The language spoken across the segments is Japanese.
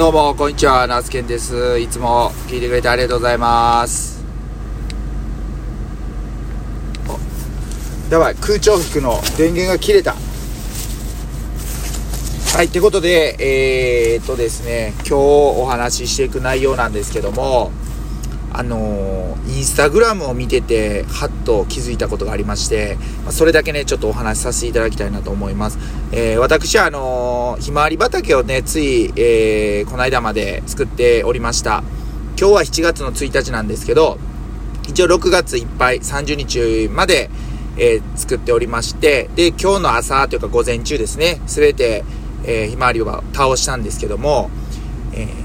どうも、こんにちは。ナスケンです。いつも聞いてくれてありがとうございます。やばい、空調服の電源が切れた。はい、ってことで、えー、っとですね、今日お話ししていく内容なんですけども、あのー、インスタグラムを見てて、はっと気づいたことがありまして、それだけね、ちょっとお話しさせていただきたいなと思います。えー、私は、あの、ひまわり畑をね、つい、えー、この間まで作っておりました。今日は7月の1日なんですけど、一応6月いっぱい、30日まで、え作っておりまして、で、今日の朝というか午前中ですね、すべて、えひまわりを倒したんですけども、えっー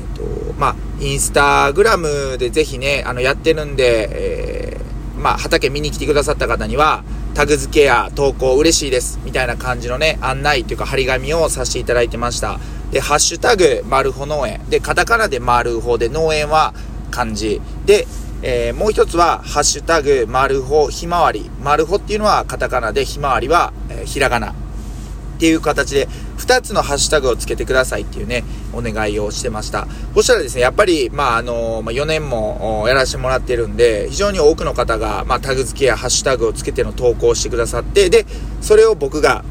まあ、インスタグラムでぜひね、あの、やってるんで、えー、まあ、畑見に来てくださった方には、タグ付けや投稿嬉しいです、みたいな感じのね、案内というか張り紙をさせていただいてました。で、ハッシュタグ、マルホ農園。で、カタカナでマルホで農園は漢字。で、えー、もう一つは、ハッシュタグ、マルホひまわり。マルホっていうのはカタカナで、ひまわりは、えー、ひらがな。っていう形で、2つのハッシュタグをつけてくださいっていうね、お願いをしてました。そしたらですね、やっぱり、まあ、あの、ま、4年もやらせてもらってるんで、非常に多くの方が、まあ、タグ付けやハッシュタグをつけての投稿をしてくださって、で、それを僕が、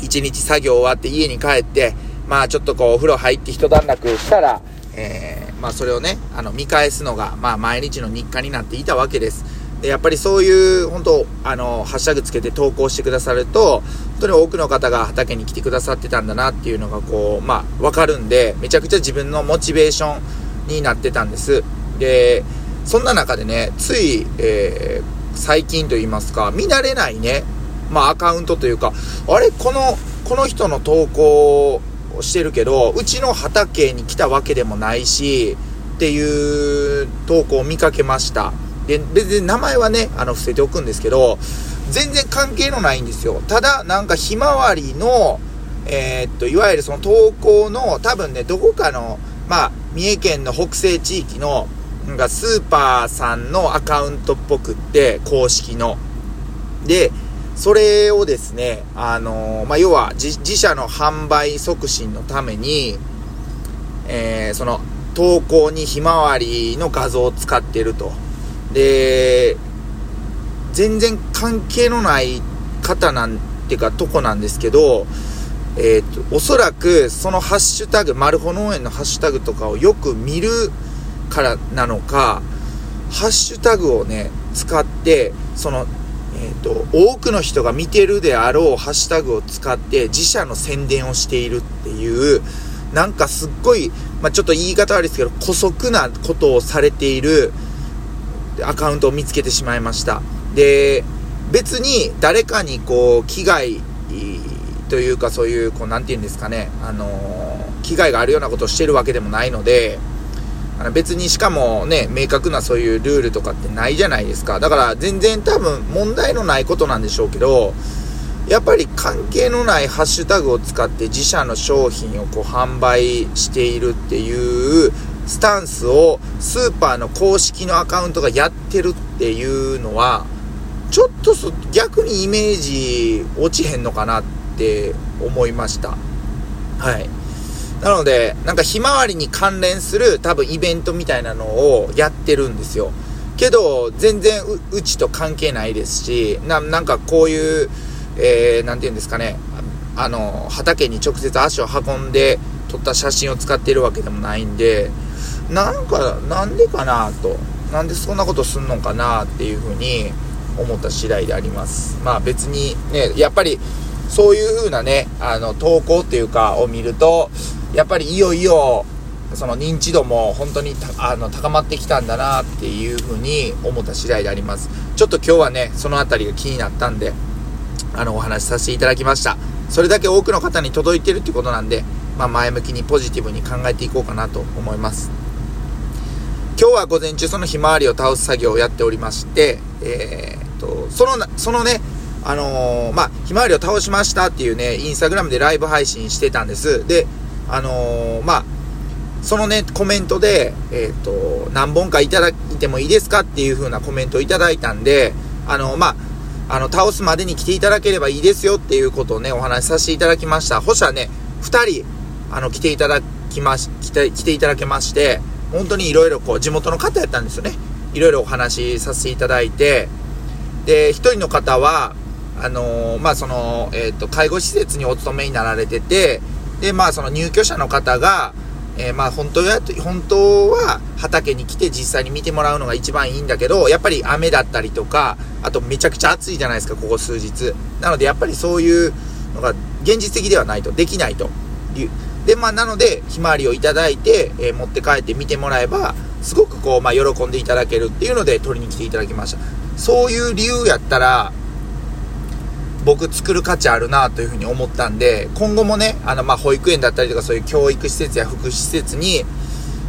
1日作業終わって家に帰って、まあ、ちょっとこう、お風呂入って一段落したら、えー、まあ、それをね、あの、見返すのが、まあ、毎日の日課になっていたわけです。やっぱりそういう、本当あの、ハッシュタグつけて投稿してくださると、本当に多くの方が畑に来てくださってたんだなっていうのがこう、まあ、わかるんで、めちゃくちゃ自分のモチベーションになってたんです。で、そんな中でね、つい、えー、最近と言いますか、見慣れないね、まあ、アカウントというか、あれこの、この人の投稿をしてるけど、うちの畑に来たわけでもないし、っていう投稿を見かけました。で、別に名前はね、あの、伏せておくんですけど、全然関係のないんですよ。ただ、なんかひまわりの、えー、っと、いわゆるその投稿の、多分ね、どこかの、まあ、三重県の北西地域の、なんかスーパーさんのアカウントっぽくって、公式の。で、それをですね、あのー、まあ、要は自、自社の販売促進のために、えー、その、投稿にひまわりの画像を使ってると。で、全然関係のない方なんていうか、とこなんですけど、えっ、と、おそらくそのハッシュタグ、マルホ農園のハッシュタグとかをよく見るからなのか、ハッシュタグをね、使って、その、えっ、ー、と、多くの人が見てるであろうハッシュタグを使って自社の宣伝をしているっていう、なんかすっごい、まあ、ちょっと言い方悪いですけど、古速なことをされているアカウントを見つけてしまいました。で、別に誰かにこう、危害というかそういう、こう、なんて言うんですかね、あの、危害があるようなことをしてるわけでもないので、あの別にしかもね、明確なそういうルールとかってないじゃないですか。だから全然多分問題のないことなんでしょうけど、やっぱり関係のないハッシュタグを使って自社の商品をこう販売しているっていうスタンスをスーパーの公式のアカウントがやってるっていうのは、ちょっと逆にイメージ落ちへんのかなって思いました。はい。なので、なんかひまわりに関連する多分イベントみたいなのをやってるんですよ。けど、全然うちと関係ないですし、ななんかこういう、えー、て言うんですかね、あの、畑に直接足を運んで撮った写真を使っているわけでもないんで、なんか、なんでかなと。なんでそんなことすんのかなっていうふうに思った次第であります。まあ別にね、やっぱりそういう風なね、あの、投稿っていうかを見ると、やっぱりいよいよ、その認知度も本当にあの高まってきたんだなっていう風に思った次第であります。ちょっと今日はね、その辺りが気になったんで、あの、お話しさせていただきました。それだけ多くの方に届いてるってことなんで、まあ前向きにポジティブに考えていこうかなと思います。今日は午前中そのひまわりを倒す作業をやっておりまして、えー、と、その、そのね、あのー、まあ、ひまわりを倒しましたっていうね、インスタグラムでライブ配信してたんです。で、あのー、まあ、そのね、コメントで、えっ、ー、と、何本かいただいてもいいですかっていう風なコメントをいただいたんで、あのまあ、あの、倒すまでに来ていただければいいですよっていうことをね、お話しさせていただきました。ほしはね、2人、あの、来ていただ来まし、来て、来ていただけまして、本当にいろいろこう、地元の方やったんですよね。いろいろお話しさせていただいて、で、一人の方は、あのー、まあ、その、えっ、ー、と、介護施設にお勤めになられてて、で、まあ、その入居者の方が、えー、まあ、本当は、本当は畑に来て実際に見てもらうのが一番いいんだけど、やっぱり雨だったりとか、あとめちゃくちゃ暑いじゃないですか、ここ数日。なので、やっぱりそういうのが現実的ではないと、できないという。で、まあ、なので、ひまわりをいただいて、えー、持って帰って見てもらえば、すごくこう、まあ、喜んでいただけるっていうので、取りに来ていただきました。そういう理由やったら、僕作る価値あるなというふうに思ったんで、今後もね、あの、ま保育園だったりとかそういう教育施設や福祉施設に、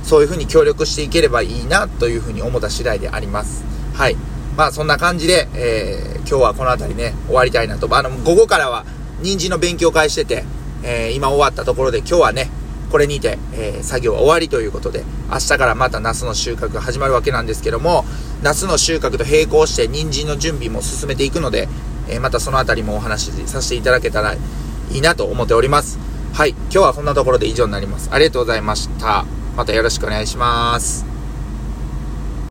そういうふうに協力していければいいなというふうに思った次第であります。はい。まあそんな感じで、えー、今日はこの辺りね、終わりたいなと。あの、午後からは人参の勉強会してて、えー、今終わったところで今日はね、これにて、えー、作業は終わりということで、明日からまたナスの収穫が始まるわけなんですけども、ナスの収穫と並行して人参の準備も進めていくので、えー、またその辺りもお話しさせていただけたらいいなと思っております。はい。今日はこんなところで以上になります。ありがとうございました。またよろしくお願いします。